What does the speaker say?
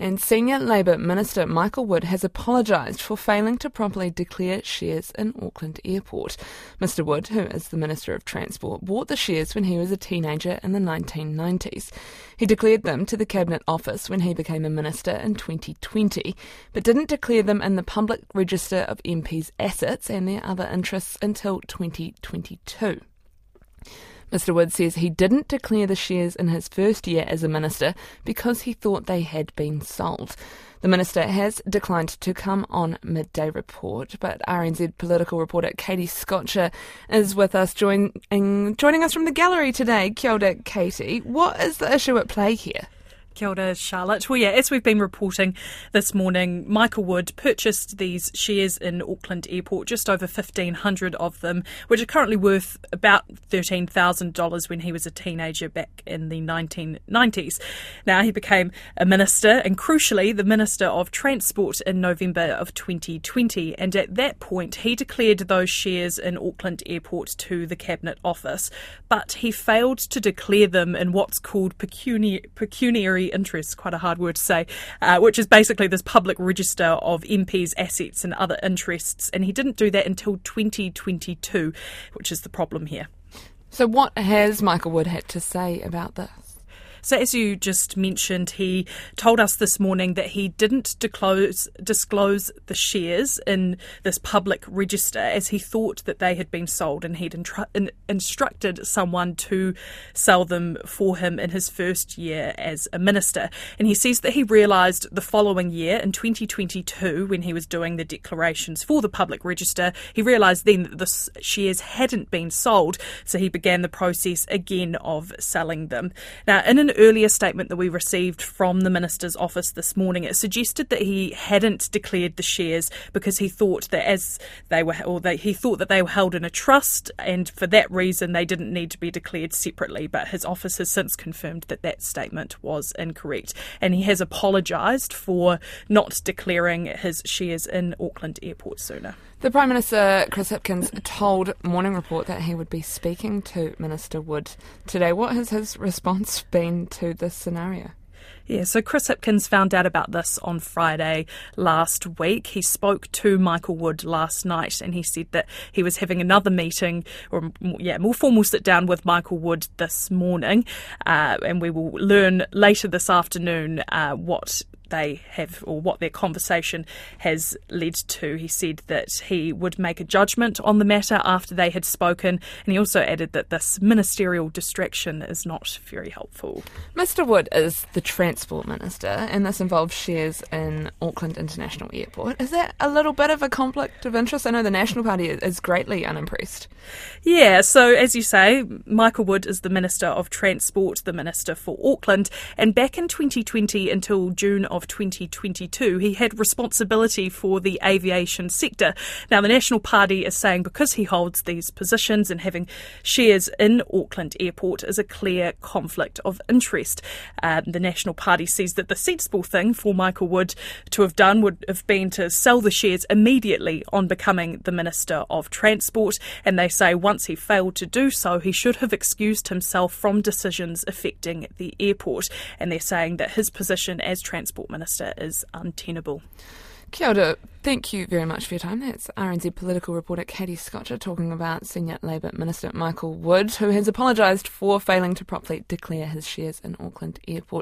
And Senior Labour Minister Michael Wood has apologised for failing to properly declare shares in Auckland Airport. Mr Wood, who is the Minister of Transport, bought the shares when he was a teenager in the 1990s. He declared them to the Cabinet Office when he became a minister in 2020, but didn't declare them in the public register of MPs' assets and their other interests until 2022. Mr. Wood says he didn't declare the shares in his first year as a minister because he thought they had been sold. The minister has declined to come on midday report, but RNZ political reporter Katie Scotcher is with us, join, joining us from the gallery today. Kia ora, Katie. What is the issue at play here? Kia ora, Charlotte. Well, yeah, as we've been reporting this morning, Michael Wood purchased these shares in Auckland Airport, just over 1,500 of them, which are currently worth about $13,000 when he was a teenager back in the 1990s. Now, he became a minister and, crucially, the Minister of Transport in November of 2020. And at that point, he declared those shares in Auckland Airport to the Cabinet Office, but he failed to declare them in what's called pecuniary, pecuniary interest, quite a hard word to say, uh, which is basically this public register of MPs' assets and other interests. And he didn't do that until 2022, which is the problem here. So, what has Michael Wood had to say about this? So, as you just mentioned, he told us this morning that he didn't disclose, disclose the shares in this public register as he thought that they had been sold and he'd intru- in, instructed someone to sell them for him in his first year as a minister. And he says that he realised the following year, in 2022, when he was doing the declarations for the public register, he realised then that the shares hadn't been sold. So, he began the process again of selling them. Now, in an an earlier statement that we received from the minister's office this morning, it suggested that he hadn't declared the shares because he thought that as they were, or that he thought that they were held in a trust, and for that reason they didn't need to be declared separately. But his office has since confirmed that that statement was incorrect, and he has apologised for not declaring his shares in Auckland Airport sooner. The Prime Minister, Chris Hipkins, told Morning Report that he would be speaking to Minister Wood today. What has his response been to this scenario? Yeah, so Chris Hipkins found out about this on Friday last week. He spoke to Michael Wood last night and he said that he was having another meeting, or yeah, more formal sit down with Michael Wood this morning. Uh, and we will learn later this afternoon uh, what they have or what their conversation has led to. He said that he would make a judgment on the matter after they had spoken, and he also added that this ministerial distraction is not very helpful. Mr. Wood is the Transport Minister, and this involves shares in Auckland International Airport. Is that a little bit of a conflict of interest? I know the National Party is greatly unimpressed. Yeah, so as you say, Michael Wood is the Minister of Transport, the Minister for Auckland, and back in 2020 until June of of 2022, he had responsibility for the aviation sector. Now, the National Party is saying because he holds these positions and having shares in Auckland Airport is a clear conflict of interest. Um, the National Party says that the sensible thing for Michael Wood to have done would have been to sell the shares immediately on becoming the Minister of Transport. And they say once he failed to do so, he should have excused himself from decisions affecting the airport. And they're saying that his position as Transport Minister is untenable. Kia ora. Thank you very much for your time. That's RNZ political reporter Katie Scotcher talking about Senior Labour Minister Michael Wood, who has apologised for failing to properly declare his shares in Auckland Airport.